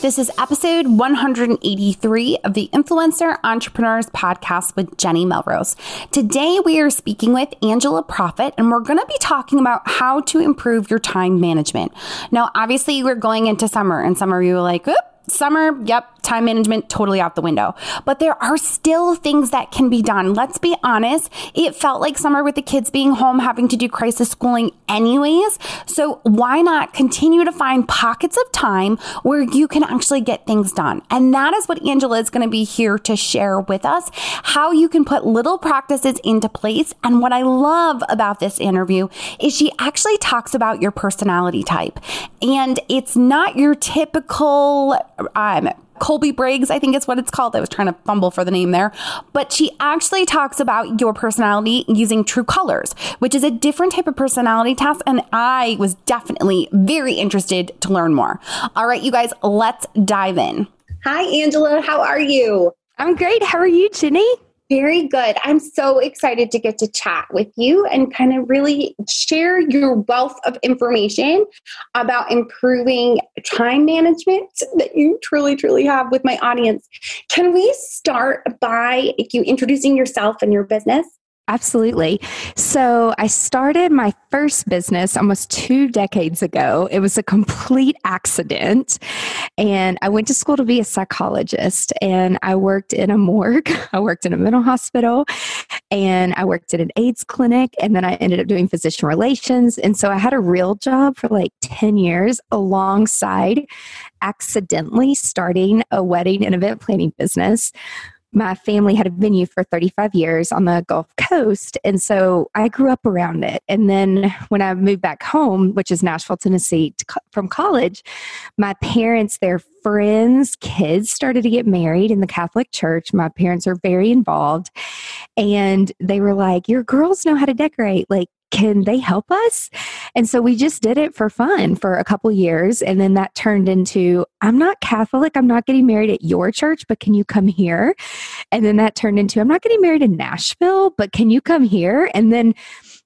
This is episode 183 of the Influencer Entrepreneurs Podcast with Jenny Melrose. Today we are speaking with Angela Proffitt and we're going to be talking about how to improve your time management. Now, obviously, we're going into summer and some of you are like, Oop, summer, yep, time management totally out the window. But there are still things that can be done. Let's be honest. It felt like summer with the kids being home, having to do crisis schooling anyways. So why not continue to find pockets of time where you can actually get things done? And that is what Angela is going to be here to share with us how you can put little practices into place. And what I love about this interview is she actually talks about your personality type. And it's not your typical um, Colby Briggs, I think is what it's called. I was trying to fumble for the name there. But she actually talks about your personality using true colors, which is a different type of personality test. And I was definitely very interested to learn more. All right, you guys, let's dive in. Hi, Angela. How are you? I'm great. How are you, Jenny? Very good. I'm so excited to get to chat with you and kind of really share your wealth of information about improving time management that you truly, truly have with my audience. Can we start by you introducing yourself and your business? Absolutely. So I started my first business almost two decades ago. It was a complete accident. And I went to school to be a psychologist and I worked in a morgue. I worked in a mental hospital and I worked at an AIDS clinic. And then I ended up doing physician relations. And so I had a real job for like 10 years alongside accidentally starting a wedding and event planning business my family had a venue for 35 years on the Gulf Coast. And so I grew up around it. And then when I moved back home, which is Nashville, Tennessee, from college, my parents, their friends' kids started to get married in the Catholic Church. My parents are very involved. And they were like, Your girls know how to decorate. Like, can they help us? And so we just did it for fun for a couple years. And then that turned into I'm not Catholic. I'm not getting married at your church, but can you come here? And then that turned into I'm not getting married in Nashville, but can you come here? And then,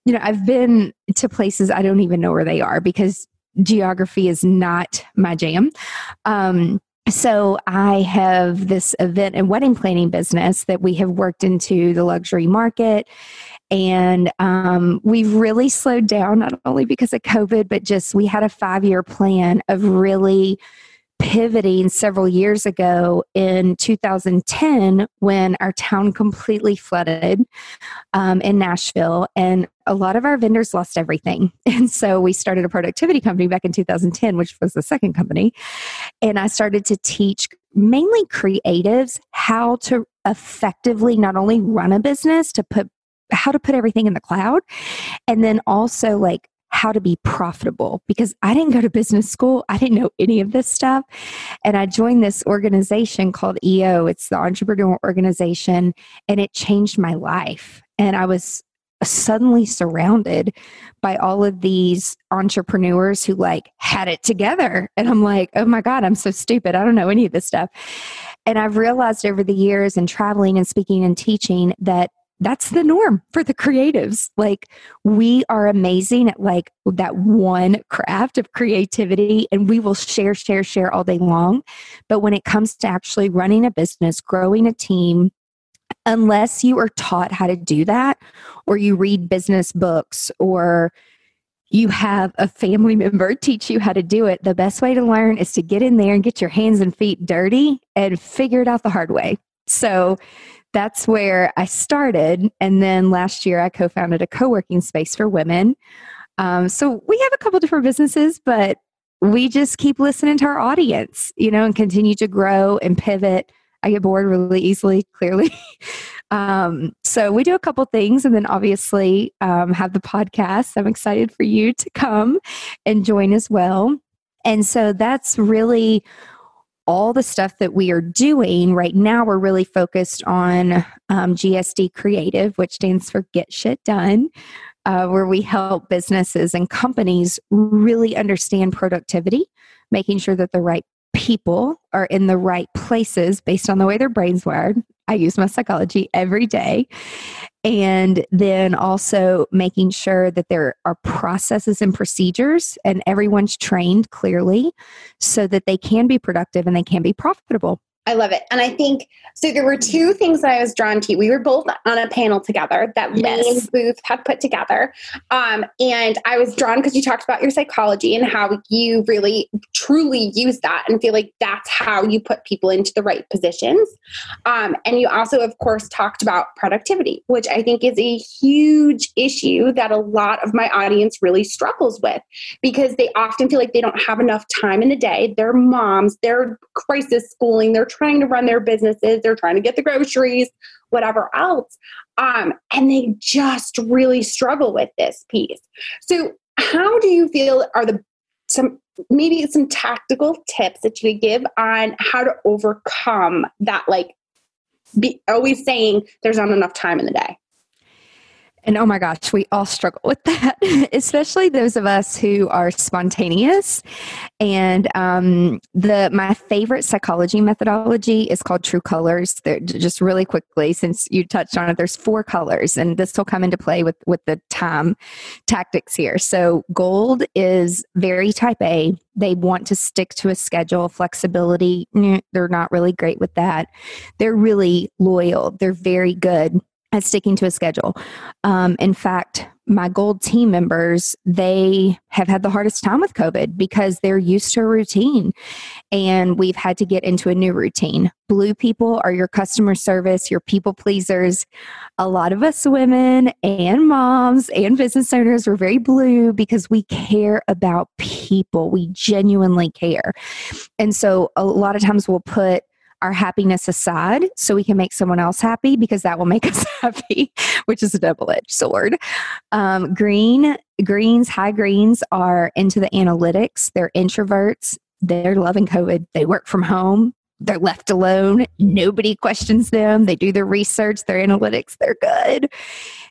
you know, I've been to places I don't even know where they are because geography is not my jam. Um, so I have this event and wedding planning business that we have worked into the luxury market and um, we've really slowed down, not only because of COVID, but just we had a five year plan of really pivoting several years ago in 2010 when our town completely flooded um, in Nashville and a lot of our vendors lost everything. And so we started a productivity company back in 2010, which was the second company. And I started to teach mainly creatives how to effectively not only run a business, to put how to put everything in the cloud and then also like how to be profitable because I didn't go to business school. I didn't know any of this stuff. And I joined this organization called EO. It's the entrepreneur organization and it changed my life. And I was suddenly surrounded by all of these entrepreneurs who like had it together. And I'm like, oh my God, I'm so stupid. I don't know any of this stuff. And I've realized over the years and traveling and speaking and teaching that that's the norm for the creatives. Like we are amazing at like that one craft of creativity and we will share, share, share all day long. But when it comes to actually running a business, growing a team, unless you are taught how to do that or you read business books or you have a family member teach you how to do it, the best way to learn is to get in there and get your hands and feet dirty and figure it out the hard way. So that's where I started. And then last year, I co founded a co working space for women. Um, so we have a couple different businesses, but we just keep listening to our audience, you know, and continue to grow and pivot. I get bored really easily, clearly. um, so we do a couple things and then obviously um, have the podcast. I'm excited for you to come and join as well. And so that's really all the stuff that we are doing right now, we're really focused on um, GSD Creative, which stands for Get Shit Done. uh, where we help businesses and companies really understand productivity, making sure that the right people are in the right places based on the way their brains wired. I use my psychology every day. And then also making sure that there are processes and procedures and everyone's trained clearly so that they can be productive and they can be profitable. I love it. And I think so. There were two things that I was drawn to. We were both on a panel together that yes. Booth had put together. Um, and I was drawn because you talked about your psychology and how you really truly use that and feel like that's how you put people into the right positions. Um, and you also, of course, talked about productivity, which I think is a huge issue that a lot of my audience really struggles with because they often feel like they don't have enough time in the day. They're moms, they're crisis schooling, they're trying to run their businesses, they're trying to get the groceries, whatever else. Um, and they just really struggle with this piece. So, how do you feel are the some maybe some tactical tips that you could give on how to overcome that like be always saying there's not enough time in the day and oh my gosh, we all struggle with that, especially those of us who are spontaneous. And um, the my favorite psychology methodology is called True Colors. They're just really quickly, since you touched on it, there's four colors, and this will come into play with with the time tactics here. So gold is very type A. They want to stick to a schedule. Flexibility, they're not really great with that. They're really loyal. They're very good at sticking to a schedule. Um, in fact, my gold team members, they have had the hardest time with COVID because they're used to a routine and we've had to get into a new routine. Blue people are your customer service, your people pleasers. A lot of us women and moms and business owners are very blue because we care about people. We genuinely care. And so a lot of times we'll put our happiness aside so we can make someone else happy because that will make us happy, which is a double edged sword. Um, green, greens, high greens are into the analytics. They're introverts. They're loving COVID. They work from home. They're left alone. Nobody questions them. They do their research, their analytics. They're good.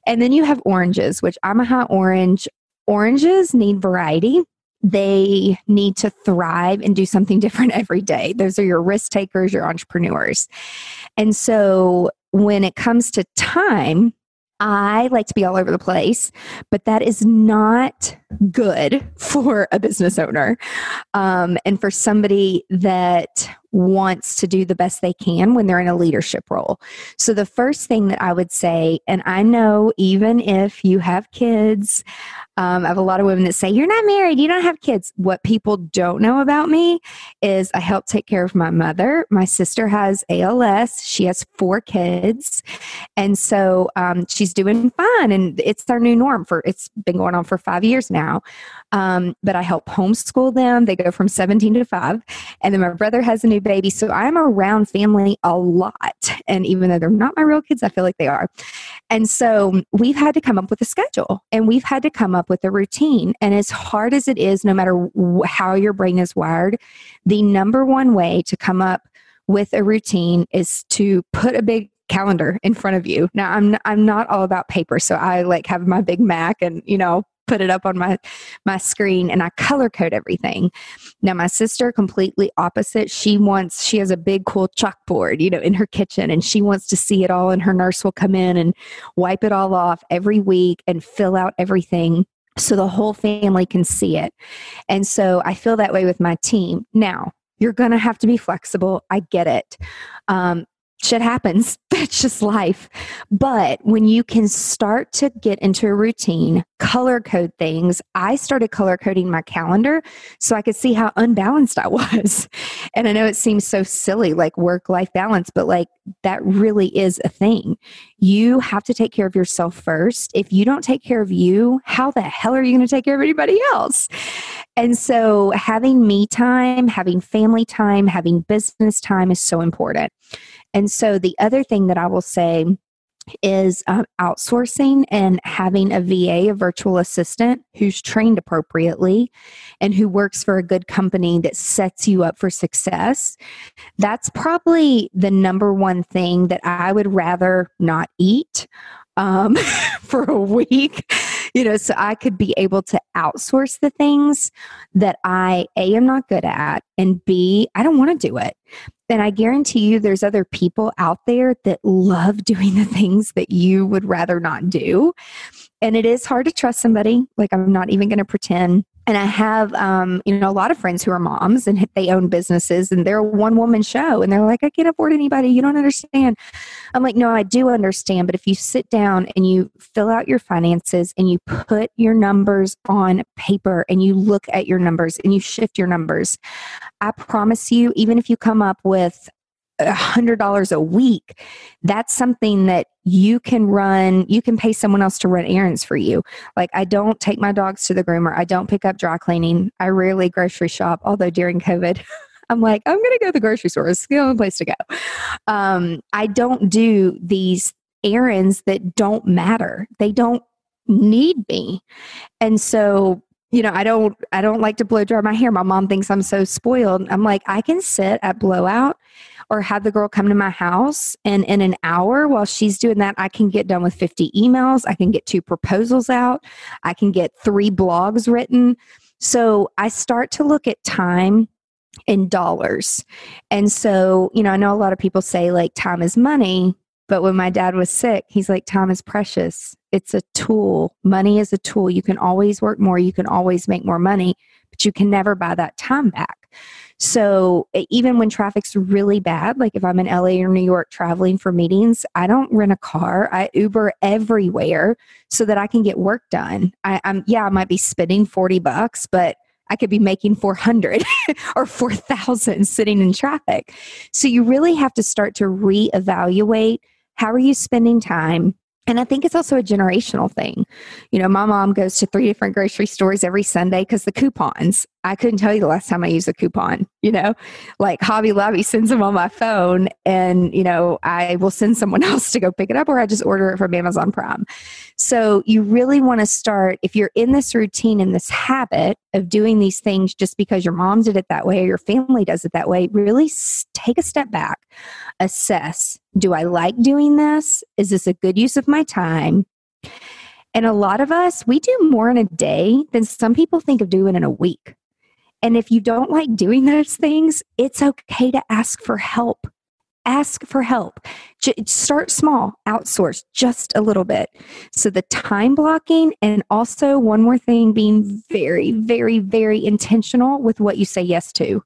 And then you have oranges, which I'm a high orange. Oranges need variety they need to thrive and do something different every day. Those are your risk takers, your entrepreneurs. And so when it comes to time, I like to be all over the place, but that is not good for a business owner um, and for somebody that wants to do the best they can when they're in a leadership role. So, the first thing that I would say, and I know even if you have kids, um, I have a lot of women that say, You're not married, you don't have kids. What people don't know about me is I help take care of my mother. My sister has ALS, she has four kids. And so um, she's doing fine. And it's our new norm for it's been going on for five years now. Um, but I help homeschool them. They go from 17 to 5. And then my brother has a new baby. So I'm around family a lot. And even though they're not my real kids, I feel like they are. And so we've had to come up with a schedule and we've had to come up with a routine. And as hard as it is, no matter how your brain is wired, the number one way to come up with a routine is to put a big calendar in front of you. Now I'm I'm not all about paper, so I like have my big Mac and you know put it up on my my screen and I color code everything. Now my sister completely opposite. She wants she has a big cool chalkboard, you know, in her kitchen and she wants to see it all and her nurse will come in and wipe it all off every week and fill out everything so the whole family can see it. And so I feel that way with my team. Now, you're going to have to be flexible. I get it. Um, shit happens. That's just life. But when you can start to get into a routine, color code things, I started color coding my calendar so I could see how unbalanced I was. And I know it seems so silly, like work life balance, but like that really is a thing. You have to take care of yourself first. If you don't take care of you, how the hell are you going to take care of anybody else? And so having me time, having family time, having business time is so important. And so the other thing that I will say is um, outsourcing and having a VA, a virtual assistant, who's trained appropriately and who works for a good company that sets you up for success. That's probably the number one thing that I would rather not eat um, for a week you know, so I could be able to outsource the things that I A am not good at and B I don't want to do it. And I guarantee you there's other people out there that love doing the things that you would rather not do. And it is hard to trust somebody. Like I'm not even going to pretend and I have, um, you know, a lot of friends who are moms and they own businesses and they're a one woman show and they're like, I can't afford anybody. You don't understand. I'm like, no, I do understand. But if you sit down and you fill out your finances and you put your numbers on paper and you look at your numbers and you shift your numbers, I promise you, even if you come up with $100 a week, that's something that you can run, you can pay someone else to run errands for you. Like, I don't take my dogs to the groomer, I don't pick up dry cleaning, I rarely grocery shop, although during COVID, I'm like, I'm going to go to the grocery store. It's the only place to go. Um, I don't do these errands that don't matter. They don't need me. And so you know, I don't I don't like to blow dry my hair. My mom thinks I'm so spoiled. I'm like, I can sit at blowout or have the girl come to my house and in an hour while she's doing that i can get done with 50 emails. I can get two proposals out. I can get three blogs written. So i start to look at time in dollars. And so you know i know a lot of people say like time is money but when my dad was sick he's like time is precious it's a tool money is a tool you can always work more you can always make more money but you can never buy that time back so even when traffic's really bad, like if I'm in LA or New York traveling for meetings, I don't rent a car. I Uber everywhere so that I can get work done. I, am yeah, I might be spending 40 bucks, but I could be making 400 or 4,000 sitting in traffic. So you really have to start to reevaluate how are you spending time? And I think it's also a generational thing. You know, my mom goes to three different grocery stores every Sunday because the coupons. I couldn't tell you the last time I used a coupon, you know, like Hobby Lobby sends them on my phone and, you know, I will send someone else to go pick it up or I just order it from Amazon Prime. So you really want to start, if you're in this routine and this habit of doing these things just because your mom did it that way or your family does it that way, really take a step back, assess do I like doing this? Is this a good use of my time? And a lot of us, we do more in a day than some people think of doing in a week. And if you don't like doing those things, it's okay to ask for help. Ask for help. start small, outsource just a little bit. So, the time blocking, and also one more thing, being very, very, very intentional with what you say yes to.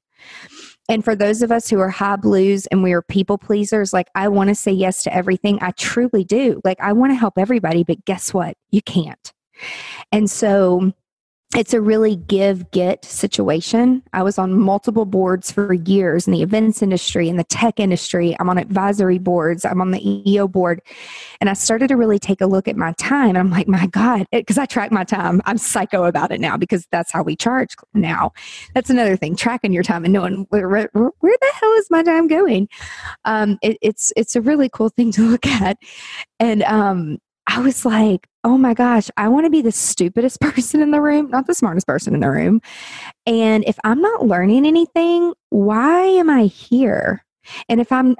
And for those of us who are high blues and we are people pleasers, like I want to say yes to everything. I truly do. Like I want to help everybody, but guess what? You can't. And so it's a really give get situation. I was on multiple boards for years in the events industry, in the tech industry. I'm on advisory boards, I'm on the EO board. And I started to really take a look at my time. And I'm like, my God, because I track my time. I'm psycho about it now because that's how we charge now. That's another thing, tracking your time and knowing where, where, where the hell is my time going. Um, it, it's, it's a really cool thing to look at. And um, I was like, oh my gosh, I want to be the stupidest person in the room, not the smartest person in the room. And if I'm not learning anything, why am I here? And if I'm,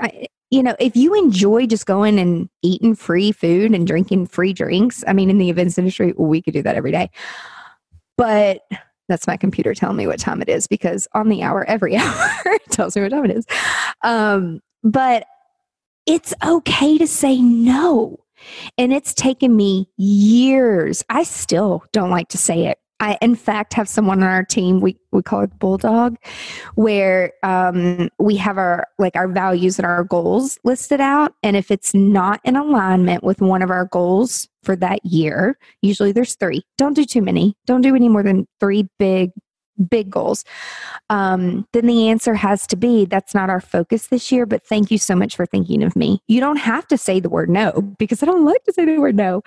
you know, if you enjoy just going and eating free food and drinking free drinks, I mean, in the events industry, we could do that every day. But that's my computer telling me what time it is because on the hour, every hour, it tells me what time it is. Um, but it's okay to say no and it's taken me years. I still don't like to say it. I, in fact, have someone on our team. We we call it Bulldog, where um, we have our like our values and our goals listed out. And if it's not in alignment with one of our goals for that year, usually there's three. Don't do too many. Don't do any more than three big big goals, um, then the answer has to be that's not our focus this year, but thank you so much for thinking of me. You don't have to say the word no because I don't like to say the word no,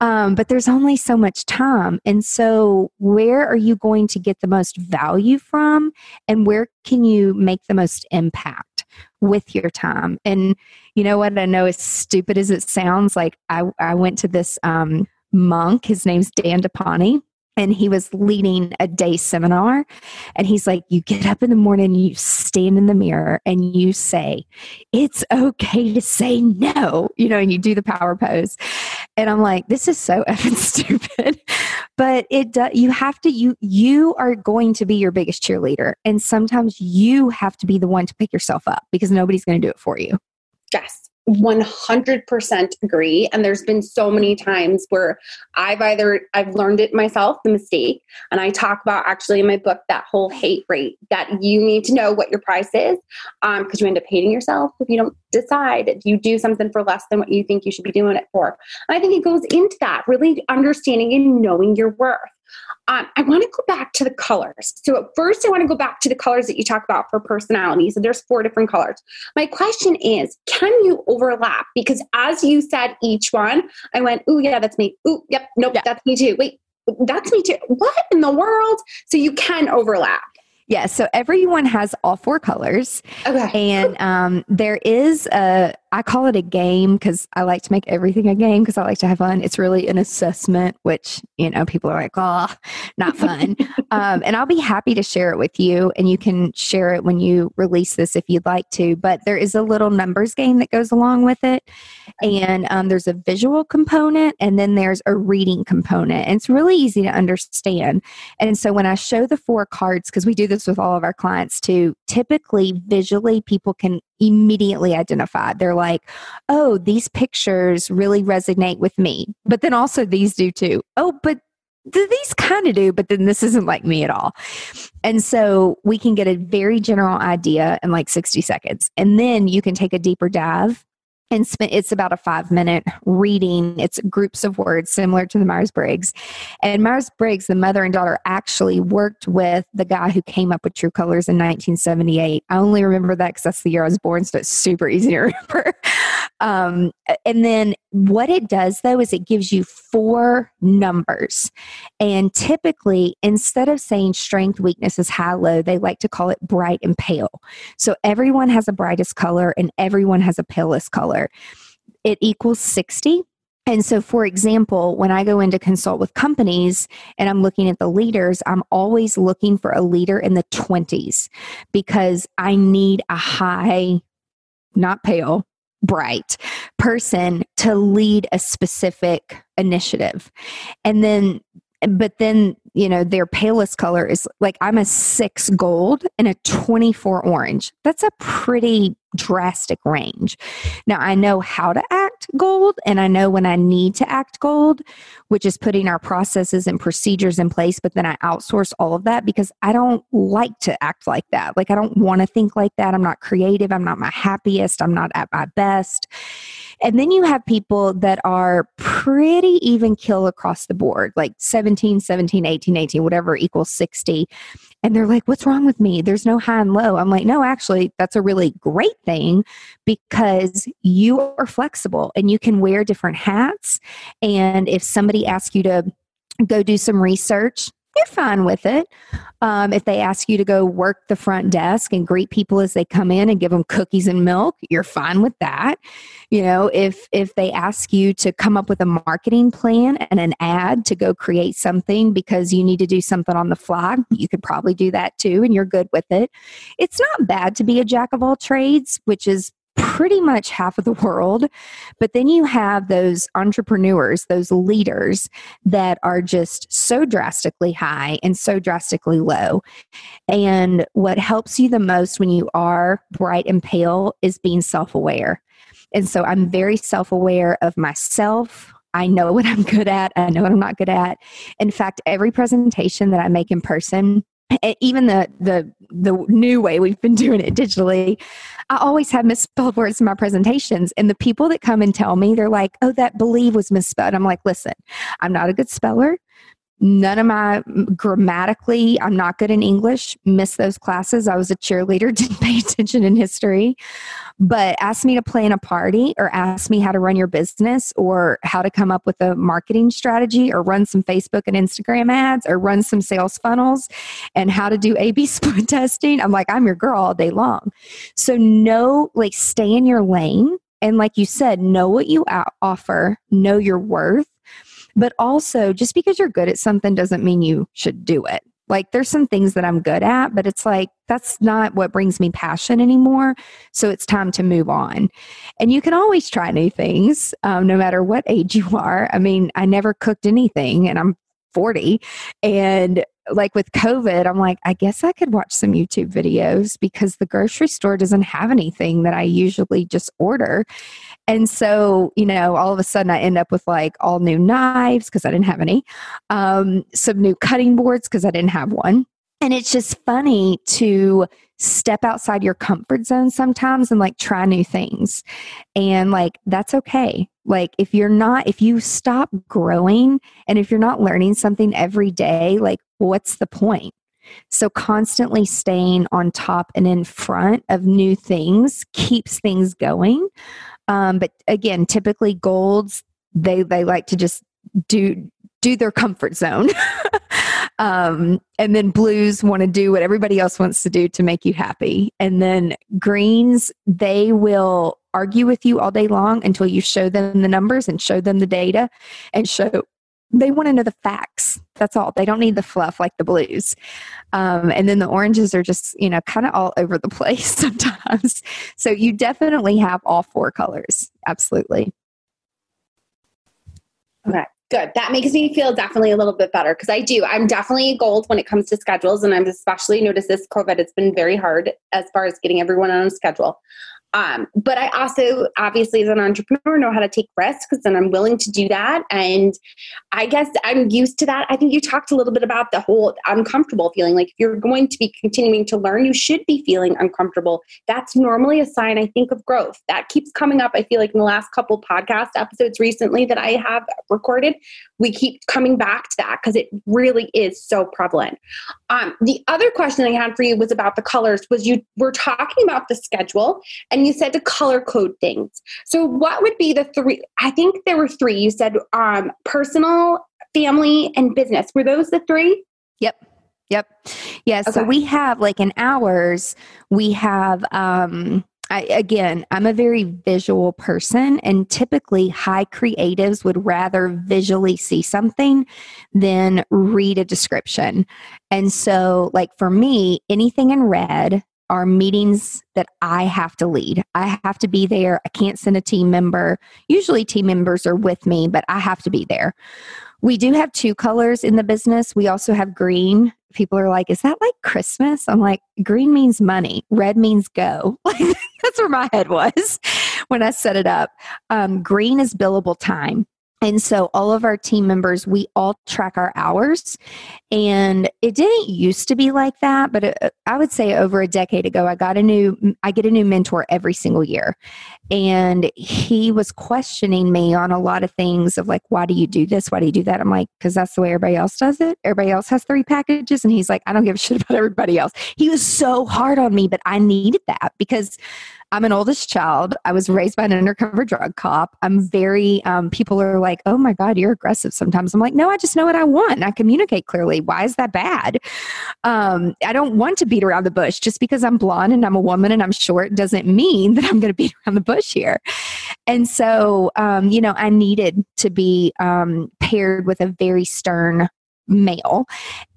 um, but there's only so much time. And so, where are you going to get the most value from, and where can you make the most impact? with your time. And you know what? I know as stupid as it sounds, like I, I went to this um, monk, his name's Dandapani and he was leading a day seminar. And he's like you get up in the morning you stand in the mirror and you say it's okay to say no you know and you do the power pose. And i'm like this is so effing stupid. But it does you have to you you are going to be your biggest cheerleader. And sometimes you have to be the one to pick yourself up because nobody's going to do it for you. Yes 100% agree. And there's been so many times where i've either i've learned it myself the mistake and i talk about actually in my book that whole hate rate that you need to know what your price is because um, you end up hating yourself if you don't decide if you do something for less than what you think you should be doing it for. And i think it goes into that really understanding and knowing your worth um, I want to go back to the colors. So, first, I want to go back to the colors that you talk about for personalities. And there's four different colors. My question is can you overlap? Because as you said each one, I went, oh, yeah, that's me. Oh, yep, nope, yeah. that's me too. Wait, that's me too. What in the world? So, you can overlap. Yeah, so everyone has all four colors. Okay. And um, there is a, I call it a game because I like to make everything a game because I like to have fun. It's really an assessment, which, you know, people are like, oh, not fun. um, and I'll be happy to share it with you and you can share it when you release this if you'd like to. But there is a little numbers game that goes along with it. And um, there's a visual component and then there's a reading component. And it's really easy to understand. And so when I show the four cards, because we do this with all of our clients too, typically visually people can immediately identify. They're like, oh, these pictures really resonate with me. But then also these do too. Oh, but these kind of do, but then this isn't like me at all. And so we can get a very general idea in like 60 seconds. And then you can take a deeper dive and it's about a five minute reading. It's groups of words similar to the Myers Briggs. And Myers Briggs, the mother and daughter, actually worked with the guy who came up with True Colors in 1978. I only remember that because that's the year I was born, so it's super easy to remember. Um, and then what it does though is it gives you four numbers. And typically, instead of saying strength, weakness is high, low, they like to call it bright and pale. So everyone has a brightest color and everyone has a palest color. It equals 60. And so, for example, when I go in to consult with companies and I'm looking at the leaders, I'm always looking for a leader in the 20s because I need a high, not pale, bright person to lead a specific initiative. And then but then you know their palest color is like i'm a six gold and a 24 orange. That's a pretty drastic range. Now i know how to act gold and i know when i need to act gold which is putting our processes and procedures in place but then i outsource all of that because i don't like to act like that. Like i don't want to think like that. I'm not creative. I'm not my happiest. I'm not at my best and then you have people that are pretty even kill across the board, like 17, 17, 18, 18, whatever equals 60. And they're like, what's wrong with me? There's no high and low. I'm like, no, actually, that's a really great thing because you are flexible and you can wear different hats. And if somebody asks you to go do some research, you're fine with it. Um, if they ask you to go work the front desk and greet people as they come in and give them cookies and milk, you're fine with that. You know, if if they ask you to come up with a marketing plan and an ad to go create something because you need to do something on the fly, you could probably do that too, and you're good with it. It's not bad to be a jack of all trades, which is pretty much half of the world. But then you have those entrepreneurs, those leaders that are just so drastically high and so drastically low. And what helps you the most when you are bright and pale is being self aware. And so I'm very self aware of myself. I know what I'm good at. I know what I'm not good at. In fact, every presentation that I make in person, even the the the new way we've been doing it digitally i always have misspelled words in my presentations and the people that come and tell me they're like oh that believe was misspelled. I'm like listen i'm not a good speller none of my grammatically i'm not good in english missed those classes. I was a cheerleader didn't pay attention in history. But ask me to plan a party or ask me how to run your business or how to come up with a marketing strategy or run some facebook and instagram ads or run some sales funnels and how to do a b split testing. I'm like i'm your girl all day long. So know like stay in your lane and like you said know what you offer know your worth But also, just because you're good at something doesn't mean you should do it. Like there's some things that I'm good at, but it's like that's not what brings me passion anymore. So it's time to move on. And you can always try new things, um, no matter what age you are. I mean, I never cooked anything, and I'm 40. And like with COVID, I'm like, I guess I could watch some YouTube videos because the grocery store doesn't have anything that I usually just order. And so, you know, all of a sudden I end up with like all new knives because I didn't have any, um, some new cutting boards because I didn't have one. And it's just funny to step outside your comfort zone sometimes and like try new things. And like, that's okay. Like, if you're not, if you stop growing and if you're not learning something every day, like, what's the point? So, constantly staying on top and in front of new things keeps things going. Um, but again, typically golds, they, they like to just do do their comfort zone. um, and then blues want to do what everybody else wants to do to make you happy. And then greens, they will argue with you all day long until you show them the numbers and show them the data and show they want to know the facts. That's all. They don't need the fluff like the blues. Um, and then the oranges are just, you know, kind of all over the place sometimes. So you definitely have all four colors. Absolutely. Okay. Good. That makes me feel definitely a little bit better because I do. I'm definitely gold when it comes to schedules, and I've especially noticed this COVID. It's been very hard as far as getting everyone on a schedule. Um, but I also, obviously, as an entrepreneur, know how to take risks and I'm willing to do that. And I guess I'm used to that. I think you talked a little bit about the whole uncomfortable feeling. Like if you're going to be continuing to learn, you should be feeling uncomfortable. That's normally a sign, I think, of growth. That keeps coming up. I feel like in the last couple podcast episodes recently that I have recorded, we keep coming back to that because it really is so prevalent. Um, the other question I had for you was about the colors. Was you were talking about the schedule and and you said to color code things. So what would be the three? I think there were three. You said um, personal, family, and business. Were those the three? Yep. Yep. Yeah. Okay. So we have like in ours, we have um I, again, I'm a very visual person, and typically high creatives would rather visually see something than read a description. And so, like for me, anything in red are meetings that I have to lead. I have to be there. I can't send a team member. Usually, team members are with me, but I have to be there. We do have two colors in the business. We also have green. People are like, is that like Christmas? I'm like, green means money, red means go. That's where my head was when I set it up. Um, green is billable time. And so, all of our team members, we all track our hours. And it didn't used to be like that, but it, uh, I would say over a decade ago, I got a new, I get a new mentor every single year. And he was questioning me on a lot of things of like, why do you do this? Why do you do that? I'm like, because that's the way everybody else does it. Everybody else has three packages. And he's like, I don't give a shit about everybody else. He was so hard on me, but I needed that because I'm an oldest child. I was raised by an undercover drug cop. I'm very, um, people are like, oh my God, you're aggressive sometimes. I'm like, no, I just know what I want. I communicate clearly. Why is that bad? Um, I don't want to beat around the bush. Just because I'm blonde and I'm a woman and I'm short doesn't mean that I'm going to beat around the bush here. And so, um, you know, I needed to be um, paired with a very stern male.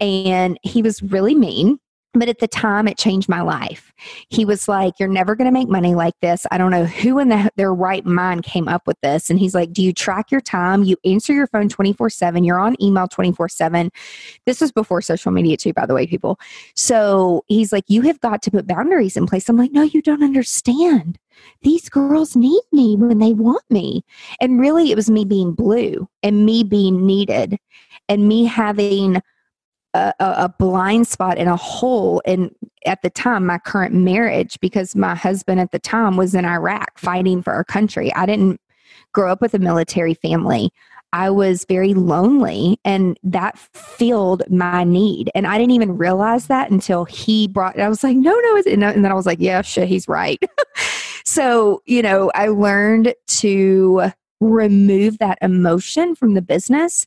And he was really mean but at the time it changed my life. He was like you're never going to make money like this. I don't know who in the, their right mind came up with this. And he's like do you track your time? You answer your phone 24 7 you're on email 24 7 this was before social media too by the way people. So he's like you have got to put boundaries in place. I'm like no you don't understand. These girls need me when they want me. And really it was me being blue and me being needed and me having a, a, blind spot and a hole in at the time my current marriage because my husband at the time was in Iraq fighting for our country. I didn't grow up with a military family. I was very lonely and that filled my need. And I didn't even realize that until he brought I was like, no, no. And then I was like, yeah, shit, he's right. so, you know, I learned to remove that emotion from the business.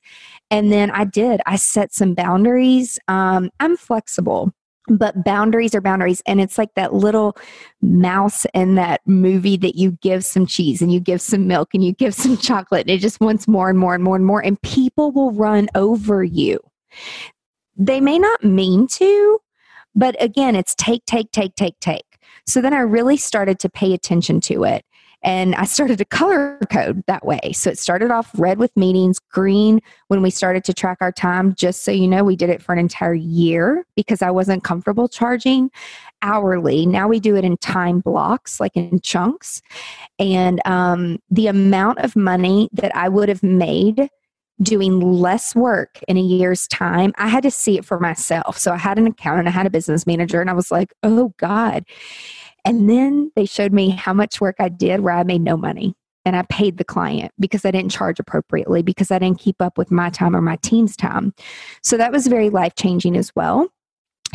And then I did. I set some boundaries. Um, I'm flexible but boundaries are boundaries and it's like that little mouse in that movie that you give some cheese and you give some milk and you give some chocolate and it just wants more and more and more and more and people will run over you they may not mean to but again it's take take take take take so then i really started to pay attention to it and I started to color code that way. So it started off red with meetings, green when we started to track our time. Just so you know, we did it for an entire year because I wasn't comfortable charging hourly. Now we do it in time blocks, like in chunks. And um, the amount of money that I would have made doing less work in a year's time, I had to see it for myself. So I had an accountant, I had a business manager, and I was like, oh God. And then they showed me how much work I did where I made no money. And I paid the client because I didn't charge appropriately, because I didn't keep up with my time or my team's time. So that was very life changing as well.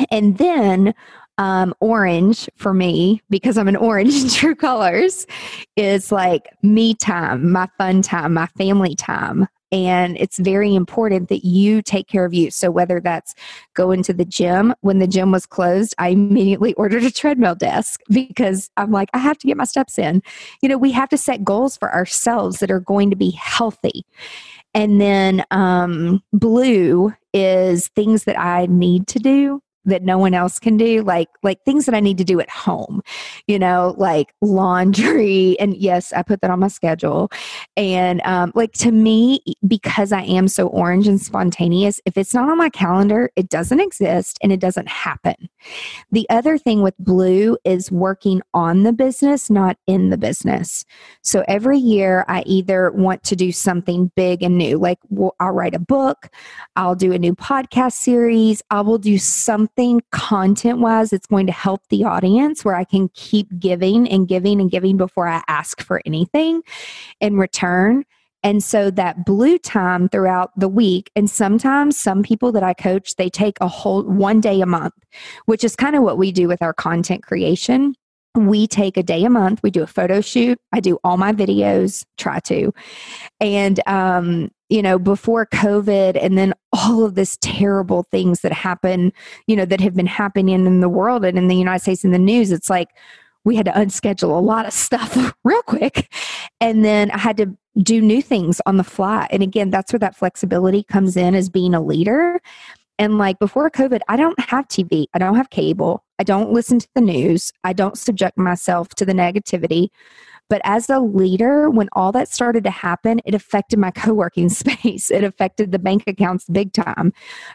And then um, orange for me, because I'm an orange in true colors, is like me time, my fun time, my family time. And it's very important that you take care of you. So, whether that's going to the gym, when the gym was closed, I immediately ordered a treadmill desk because I'm like, I have to get my steps in. You know, we have to set goals for ourselves that are going to be healthy. And then um, blue is things that I need to do that no one else can do like like things that i need to do at home you know like laundry. And yes i put that on my schedule. And um, like to me because i am so orange and spontaneous if it's not on my calendar it doesn't exist and it doesn't happen. The other thing with blue is working on the business not in the business. So every year i either want to do something big and new like i'll write a book i'll do a new podcast series i will do something something content wise that's going to help the audience where I can keep giving and giving and giving before I ask for anything in return. And so that blue time throughout the week, and sometimes some people that I coach, they take a whole one day a month, which is kind of what we do with our content creation we take a day a month we do a photo shoot i do all my videos try to and um you know before covid and then all of this terrible things that happen you know that have been happening in the world and in the united states in the news it's like we had to unschedule a lot of stuff real quick. And then i had to do new things on the fly. And again that's where that flexibility comes in as being a leader. And like before COVID, I don't have TV, I don't have cable, I don't listen to the news, I don't subject myself to the negativity. But as a leader, when all that started to happen, it affected my co working space. It affected the bank accounts big time.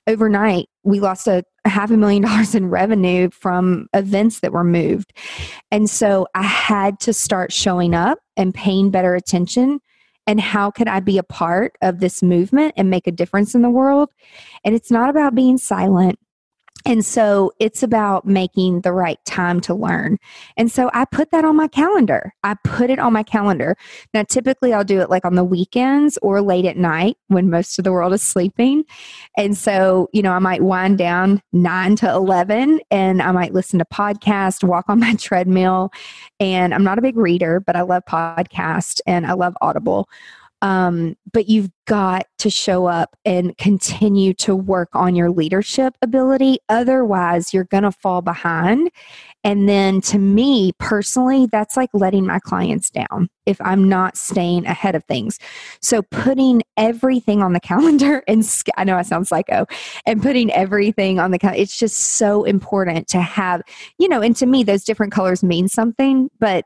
Overnight, we lost a half a million dollars in revenue from events that were moved. And so I had to start showing up and paying better attention and how can I be a part of this movement and make a difference in the world? And it's not about being silent. And so it's about making the right time to learn. And so I put that on my calendar. I put it on my calendar. Now, typically I'll do it like on the weekends or late at night when most of the world is sleeping. And so, you know, I might wind down nine to 11 and I might listen to podcasts, walk on my treadmill. And I'm not a big reader, but I love podcasts and I love Audible. Um, but you've got to show up and continue to work on your leadership ability. Otherwise, you're going to fall behind. And then to me personally, that's like letting my clients down if I'm not staying ahead of things. So putting everything on the calendar and I know I sound psycho and putting everything on the calendar, it's just so important to have, you know, and to me, those different colors mean something, but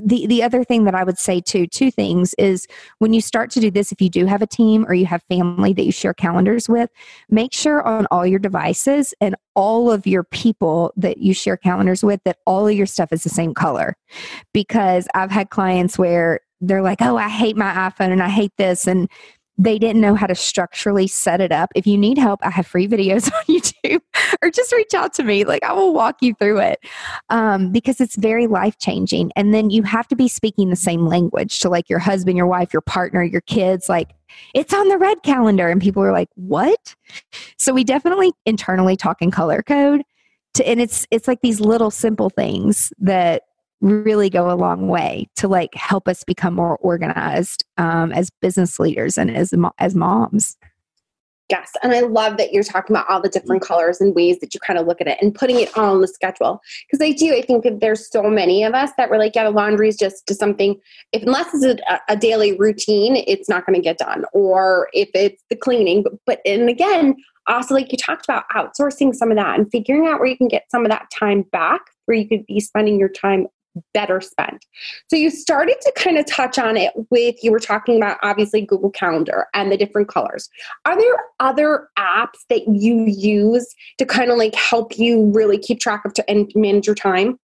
the the other thing that I would say too, two things is when you start to do this, if you do have a team or you have family that you share calendars with, make sure on all your devices and all of your people that you share calendars with that all of your stuff is the same color. Because I've had clients where they're like, "Oh, I hate my iPhone and I hate this," and they didn't know how to structurally set it up. If you need help, I have free videos on YouTube or just reach out to me. Like I will walk you through it um, because it's very life changing. And then you have to be speaking the same language to like your husband, your wife, your partner, your kids. Like it's on the red calendar. And people are like, what? So we definitely internally talk in color code. To, and it's it's like these little simple things that really go a long way to like help us become more organized um, as business leaders and as as moms Yes. And I love that you're talking about all the different colors and ways that you kind of look at it and putting it all on the schedule. Because I do, I think that there's so many of us that were like, yeah, laundry is just something, if unless it's a, a daily routine, it's not going to get done. Or if it's the cleaning. But, but, and again, also like you talked about outsourcing some of that and figuring out where you can get some of that time back where you could be spending your time better spent. So you started to kind of touch on it with you were talking about obviously Google Calendar and the different colors. Are there other apps that you use to kind of like help you really keep track of to, and manage your time?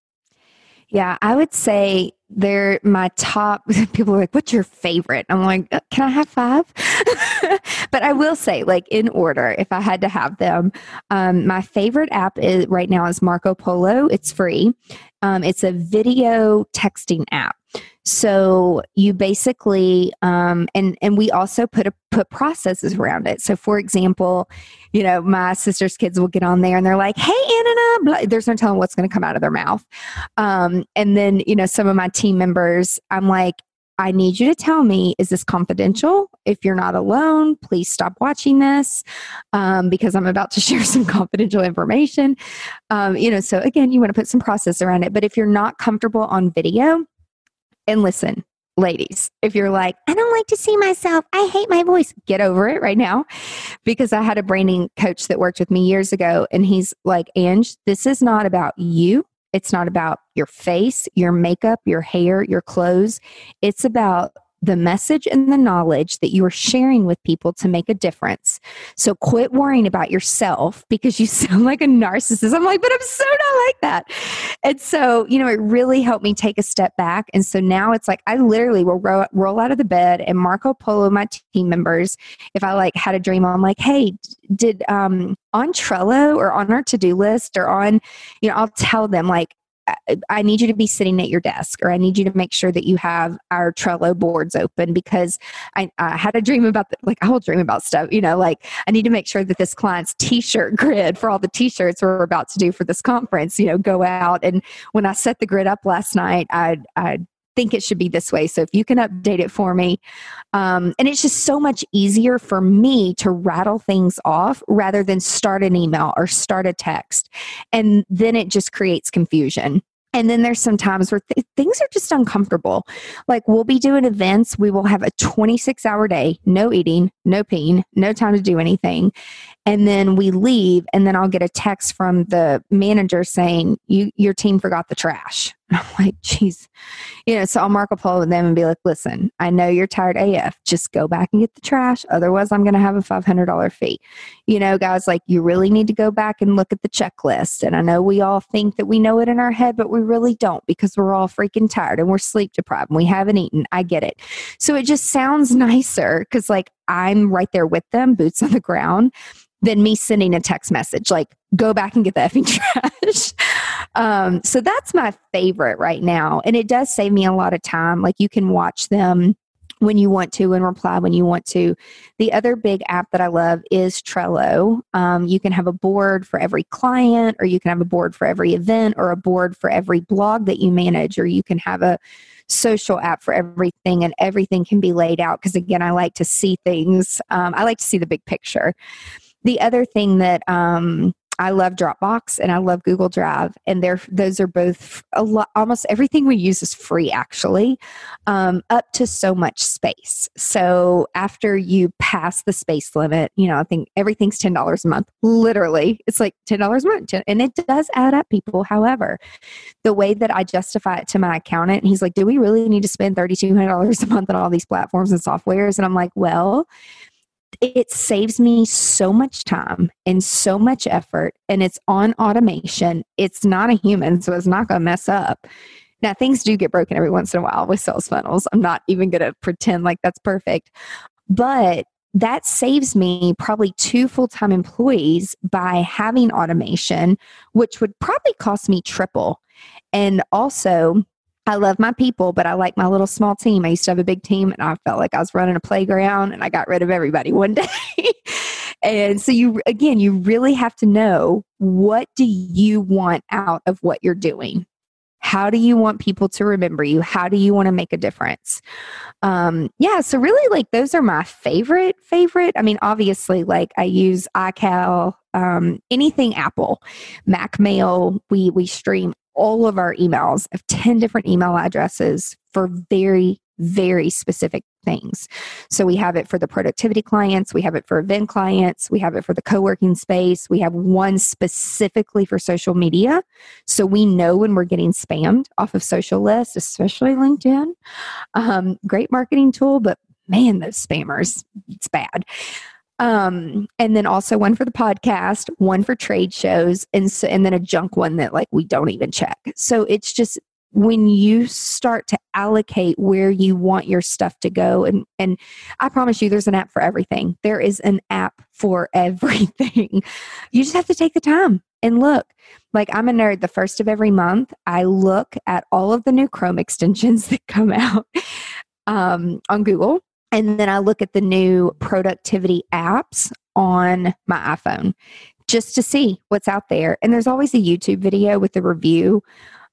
Yeah, I would say they're my top people are like what's your favorite? I'm like uh, can i have five? But i will say like in order if i had to have them um, my favorite app is right now is marco polo. It's free. Um, it's a video texting app so you basically, um, and and we also put a, put processes around it. So for example, you know, my sister's kids will get on there and they're like, "Hey, Anna," there's no telling what's going to come out of their mouth. Um, and then you know, some of my team members, I'm like, I need you to tell me, is this confidential? If you're not alone, please stop watching this um, because I'm about to share some confidential information. Um, you know, so again, you want to put some process around it. But if you're not comfortable on video, and listen, ladies, if you're like, I don't like to see myself, I hate my voice, get over it right now. Because I had a branding coach that worked with me years ago, and he's like, Ange, this is not about you. It's not about your face, your makeup, your hair, your clothes. It's about the message and the knowledge that you are sharing with people to make a difference. So quit worrying about yourself because you sound like a narcissist. I'm like, but I'm so not like that. And so, you know, it really helped me take a step back. And so now it's like I literally will ro- roll out of the bed and Marco Polo, my team members, if I like had a dream, I'm like, hey, did um on Trello or on our to do list or on, you know, I'll tell them like, I need you to be sitting at your desk, or I need you to make sure that you have our Trello boards open because I, I had a dream about the, like I will dream about stuff, you know, like I need to make sure that this client's T-shirt grid for all the T-shirts we're about to do for this conference, you know, go out. And when I set the grid up last night, I I think it should be this way. So if you can update it for me. Um, and it's just so much easier for me to rattle things off rather than start an email or start a text. And then it just creates confusion. And then there's some times where th- things are just uncomfortable. Like we'll be doing events, we will have a 26 hour day, no eating, no peeing, no time to do anything and then we leave and then i'll get a text from the manager saying you your team forgot the trash. I'm like "Jeez." you know so i'll Marco Polo with them and be like listen i know you're tired af just go back and get the trash. Otherwise i'm going to have a $500 fee. You know guys like you really need to go back and look at the checklist and i know we all think that we know it in our head but we really don't because we're all freaking tired and we're sleep deprived and we haven't eaten. I get it. So it just sounds nicer because like i'm right there with them boots on the ground than me sending a text message like go back and get the effing trash. Um, so that's my favorite right now and it does save me a lot of time. Like you can watch them when you want to and reply when you want to. The other big app that I love is Trello. Um, you can have a board for every client, or you can have a board for every event, or a board for every blog that you manage, or you can have a social app for everything, and everything can be laid out. Because again, I like to see things, um, I like to see the big picture. The other thing that um, I love Dropbox and I love Google Drive, and they're those are both a lot. Almost everything we use is free, actually, um, up to so much space. So after you pass the space limit, you know, I think everything's ten dollars a month. Literally, it's like ten dollars a month, and it does add up, people. However, the way that I justify it to my accountant, he's like, "Do we really need to spend thirty two hundred dollars a month on all these platforms and softwares?" And I'm like, "Well." It saves me so much time and so much effort and it's on automation. It's not a human so it's not going to mess up. Now things do get broken every once in a while with sales funnels. I'm not even going to pretend like that's perfect but that saves me probably two full-time employees by having automation which would probably cost me triple. And also I love my people, but I like my little small team. I used to have a big team and I felt like I was running a playground and I got rid of everybody one day. and so you again, you really have to know what do you want out of what you're doing? How do you want people to remember you? How do you want to make a difference? Um, yeah, so really, like, those are my favorite, favorite. I mean, obviously, like, I use iCal, um, anything Apple, Mac Mail. We, we stream all of our emails of 10 different email addresses for very very specific things. So we have it for the productivity clients, we have it for event clients, we have it for the co working space, we have one specifically for social media. So we know when we're getting spammed off of social lists, especially LinkedIn. Um, great marketing tool, but man, those spammers, it's bad. Um, and then also one for the podcast, one for trade shows, and so and then a junk one that like we don't even check. So it's just when you start to allocate where you want your stuff to go and and I promise you there's an app for everything. There is an app for everything. you just have to take the time and look. Like I'm a nerd the first of every month, I look at all of the new Chrome extensions that come out um, on Google and then I look at the new productivity apps on my iPhone just to see what's out there. And there's always a YouTube video with a review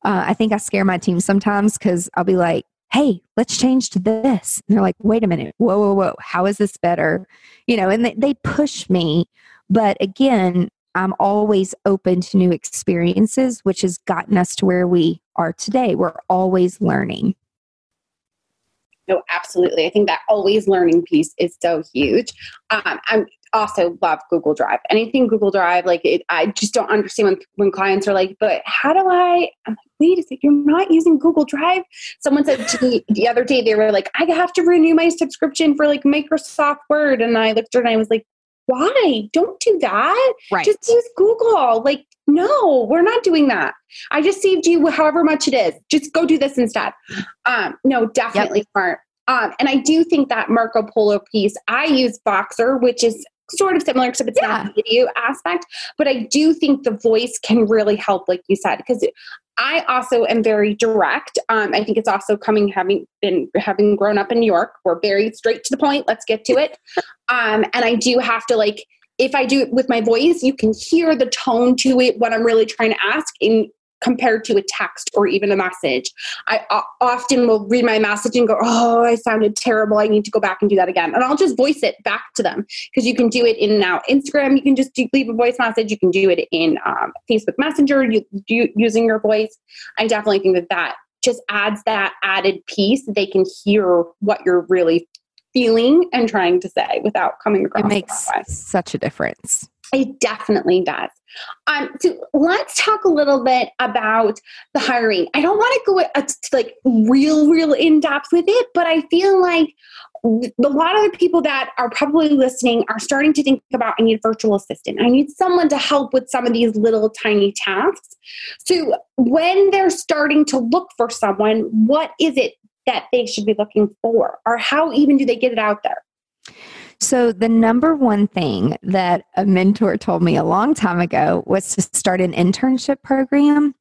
uh, I think I scare my team sometimes because I'll be like, hey, let's change to this. And they're like, wait a minute, whoa, whoa, whoa, how is this better? You know, and they, they push me. But again, I'm always open to new experiences, which has gotten us to where we are today. We're always learning. No, absolutely. I think that always learning piece is so huge. Um, I'm also love Google Drive. Anything Google Drive, like it, I just don't understand when, when clients are like, but how do I? I'm like, wait a second, you're not using Google Drive. Someone said to me the other day, they were like, I have to renew my subscription for like Microsoft Word. And I looked at her and I was like, why? Don't do that. Right. Just use Google. Like, no, we're not doing that. I just saved you however much it is. Just go do this instead. Um, no, definitely yep. smart. Um, and I do think that Marco Polo piece, I use Voxer, which is sort of similar except it's yeah. not a video aspect but i do think the voice can really help like you said because i also am very direct um, i think it's also coming having been having grown up in new york we're very straight to the point let's get to it um, and i do have to like if I do it with my voice, you can hear the tone to it, what I'm really trying to ask. in compared to a text or even a message. I often will read my message and go, Oh, I sounded terrible. I need to go back and do that again. And I'll just voice it back to them because you can do it in now Instagram. You can just do, leave a voice message. You can do it in um, Facebook Messenger you, do, using your voice. I definitely think that that just adds that added piece. They can hear what you're really feeling and trying to say without coming across. It makes such a difference. It definitely does. Um, so let's talk a little bit about the hiring. I don't want to go uh, to like real, real in depth with it, but I feel like a lot of the people that are probably listening are starting to think about I need a virtual assistant. I need someone to help with some of these little tiny tasks. So when they're starting to look for someone, what is it that they should be looking for? Or how even do they get it out there? So, the number one thing that a mentor told me a long time ago was to start an internship program.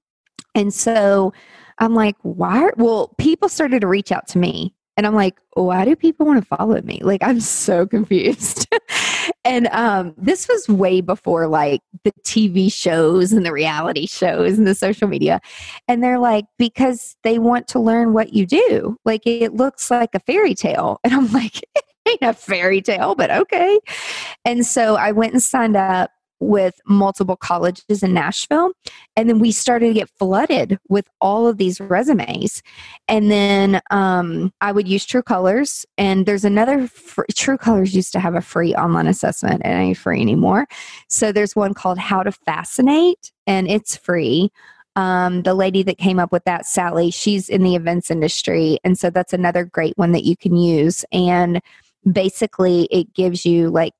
And so I'm like, why? Well, people started to reach out to me. And I'm like, why do people want to follow me? Like, I'm so confused. and um, this was way before like the TV shows and the reality shows and the social media. And they're like, because they want to learn what you do. Like, it looks like a fairy tale. And I'm like, ain't a fairy tale, but okay. And so I went and signed up with multiple colleges in Nashville. And then we started to get flooded with all of these resumes. And then um, I would use True Colors. And there's another, free, True Colors used to have a free online assessment, and ain't free anymore. So there's one called How to Fascinate, and it's free. Um, the lady that came up with that, Sally, she's in the events industry. And so that's another great one that you can use. And basically it gives you like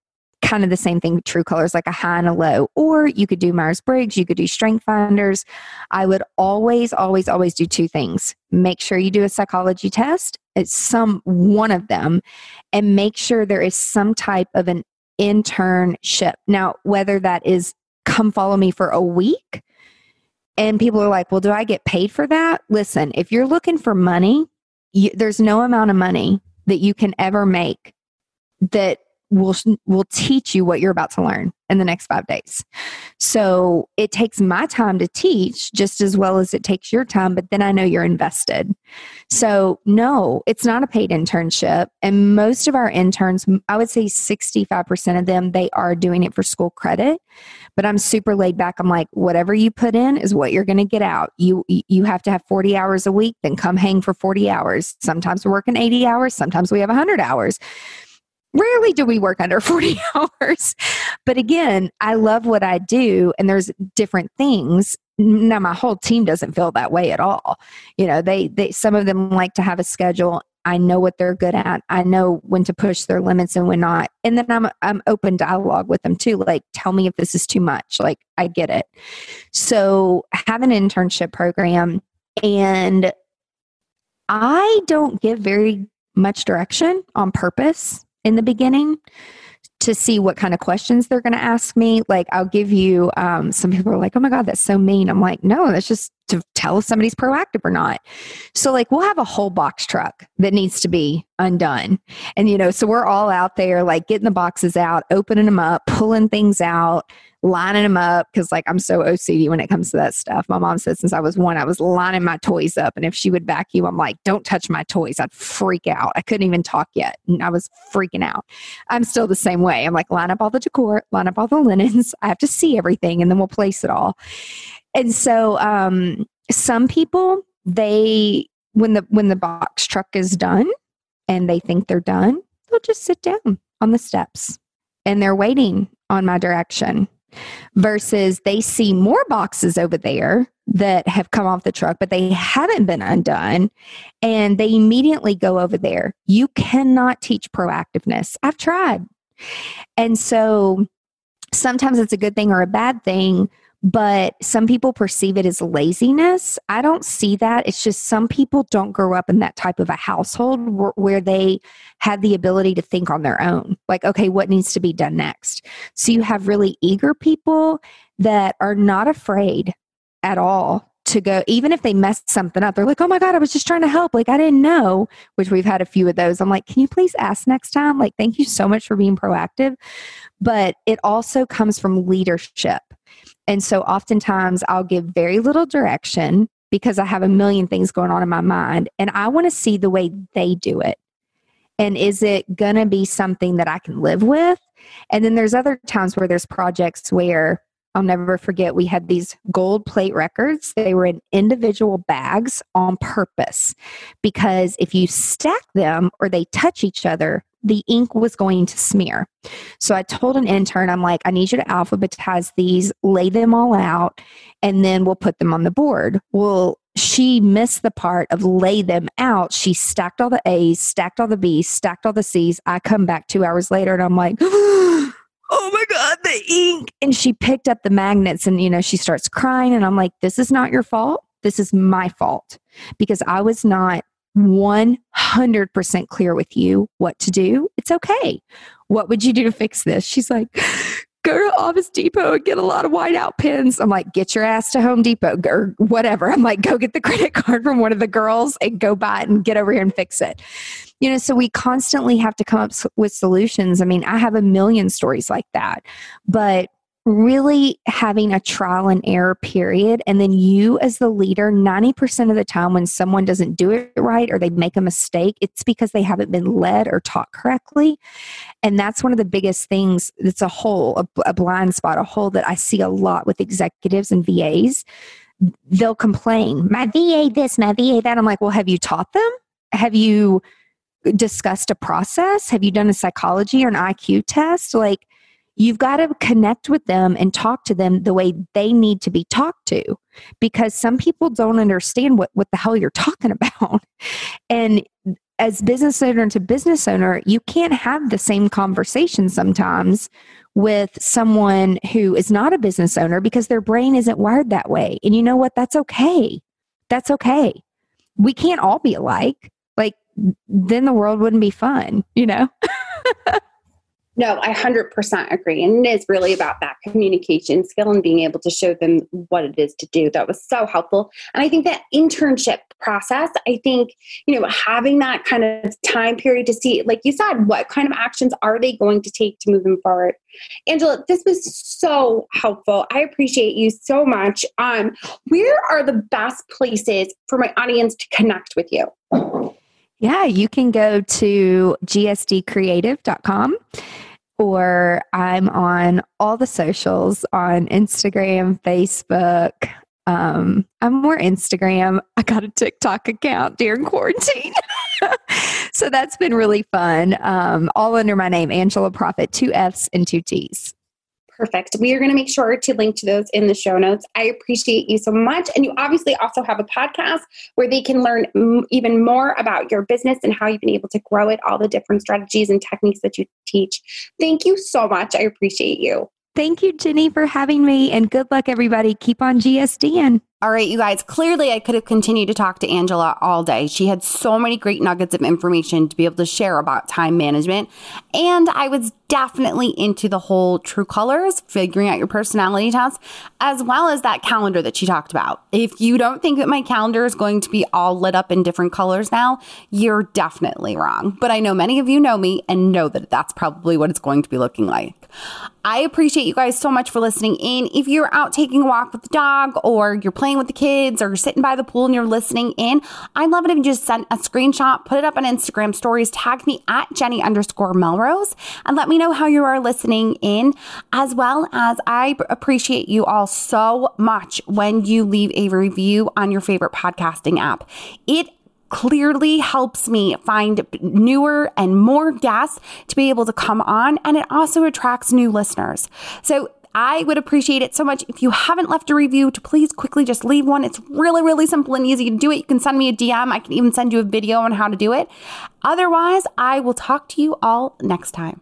kind of the same thing true colors like a high and a low or you could do myers-briggs you could do strength finders. I would always always always do two things. Make sure you do a psychology test it's some one of them and make sure there is some type of an internship. Now whether that is come follow me for a week and people are like well do i get paid for that? Listen if you're looking for money you, there's no amount of money that you can ever make that will will teach you what you're about to learn in the next 5 days. So it takes my time to teach just as well as it takes your time, but then I know you're invested. So no, it's not a paid internship and most of our interns, I would say 65% of them they are doing it for school credit. But I'm super laid back. I'm like whatever you put in is what you're going to get out. You you have to have 40 hours a week, then come hang for 40 hours. Sometimes we're working 80 hours, sometimes we have 100 hours rarely do we work under 40 hours. But again, I love what I do, and there's different things. Now, my whole team doesn't feel that way at all. You know, they, they some of them like to have a schedule. I know what they're good at. I know when to push their limits and when not. And then I'm I'm open dialogue with them too. Like, tell me if this is too much. Like, I get it. So have an internship program, and I don't give very much direction on purpose in the beginning to see what kind of questions they're going to ask me. Like, I'll give you, um, some people are like, oh my God, that's so mean. I'm like, no, that's just to tell if somebody's proactive or not. So, like, we'll have a whole box truck that needs to be undone. And, you know, so we're all out there, like, getting the boxes out, opening them up, pulling things out, lining them up because like I'm so OCD when it comes to that stuff. My mom said since I was one, I was lining my toys up, and if she would vacuum, I'm like, "Don't touch my toys." I'd freak out. I couldn't even talk yet, and I was freaking out. I'm still the same way. I'm like, line up all the decor, line up all the linens. I have to see everything, and then we'll place it all. And so, um, some people they when the when the box truck is done and they think they're done, they'll just sit down on the steps and they're waiting on my direction versus they see more boxes over there that have come off the truck, but they haven't been undone. And they immediately go over there. You cannot teach proactiveness. I've tried. And so sometimes it's a good thing or a bad thing but some people perceive it as laziness. I don't see that. It's just some people don't grow up in that type of a household where, where, they have the ability to think on their own. Like, okay, what needs to be done next? So you have really eager people that are not afraid at all to go, even if they mess something up, they're like, oh my God, I was just trying to help. Like, I didn't know, which we've had a few of those. I'm like, can you please ask next time? Like, thank you so much for being proactive. But it also comes from leadership and so oftentimes I'll give very little direction because I have a million things going on in my mind and I want to see the way they do it. And is it going to be something that I can live with? And then there's other times where there's projects where I'll never forget we had these gold plate records. They were in individual bags on purpose because if you stack them or they touch each other, the ink was going to smear. So I told an intern, I'm like, I need you to alphabetize these, lay them all out, and then we'll put them on the board. Well, she missed the part of lay them out. She stacked all the A's, stacked all the B's, stacked all the C's. I come back two hours later and I'm like, oh my God, the ink. And she picked up the magnets and, you know, she starts crying. And I'm like, this is not your fault. This is my fault because I was not 100% clear with you what to do, it's okay. What would you do to fix this? She's like, go to Office Depot and get a lot of whiteout pens. I'm like, get your ass to Home Depot or whatever. I'm like, go get the credit card from one of the girls and go buy it and get over here and fix it. You know, so we constantly have to come up with solutions. I mean, I have a million stories like that, but really having a trial and error period. And then you, as the leader, 90% of the time when someone doesn't do it right or they make a mistake, it's because they haven't been led or taught correctly. And that's one of the biggest things that's a hole, a, a blind spot, a hole that I see a lot with executives and VAs. They'll complain, my VA this, my VA that. I'm like, well, have you taught them? Have you discussed a process? Have you done a psychology or an IQ test? Like, You've got to connect with them and talk to them the way they need to be talked to because some people don't understand what, what the hell you're talking about. And as business owner to business owner, you can't have the same conversation sometimes with someone who is not a business owner because their brain isn't wired that way. And you know what? That's okay. That's okay. We can't all be alike. Like, then the world wouldn't be fun, you know? No, I 100% agree. And it is really about that communication skill and being able to show them what it is to do. That was so helpful. And I think that internship process, I think, you know, having that kind of time period to see, like you said, what kind of actions are they going to take to move them forward? Angela, this was so helpful. I appreciate you so much. Um, where are the best places for my audience to connect with you? Yeah, you can go to gsdcreative.com or I'm on all the socials on Instagram, Facebook. Um, I'm more Instagram. I got a TikTok account during quarantine. so that's been really fun. Um, all under my name, Angela Proffitt, two F's and two T's. Perfect. We are going to make sure to link to those in the show notes. I appreciate you so much. And you obviously also have a podcast where they can learn m- even more about your business and how you've been able to grow it, all the different strategies and techniques that you teach. Thank you so much. I appreciate you. Thank you, Jenny, for having me. And good luck, everybody. Keep on GSDing. All right, you guys, clearly I could have continued to talk to Angela all day. She had so many great nuggets of information to be able to share about time management. And I was definitely into the whole true colors, figuring out your personality test, as well as that calendar that she talked about. If you don't think that my calendar is going to be all lit up in different colors now, you're definitely wrong. But I know many of you know me and know that that's probably what it's going to be looking like. I appreciate you guys so much for listening in. If you're out taking a walk with the dog or you're playing with the kids or you're sitting by the pool and you're listening in, I'd love it if you just send a screenshot, put it up on Instagram stories, tag me at Jenny underscore Melrose, and let me know how you are listening in, as well as I appreciate you all so much when you leave a review on your favorite podcasting app. It clearly helps me find newer and more guests to be able to come on, and it also attracts new listeners. So I would appreciate it so much if you haven't left a review to please quickly just leave one. It's really, really simple and easy to do it. You can send me a DM. I can even send you a video on how to do it. Otherwise, I will talk to you all next time.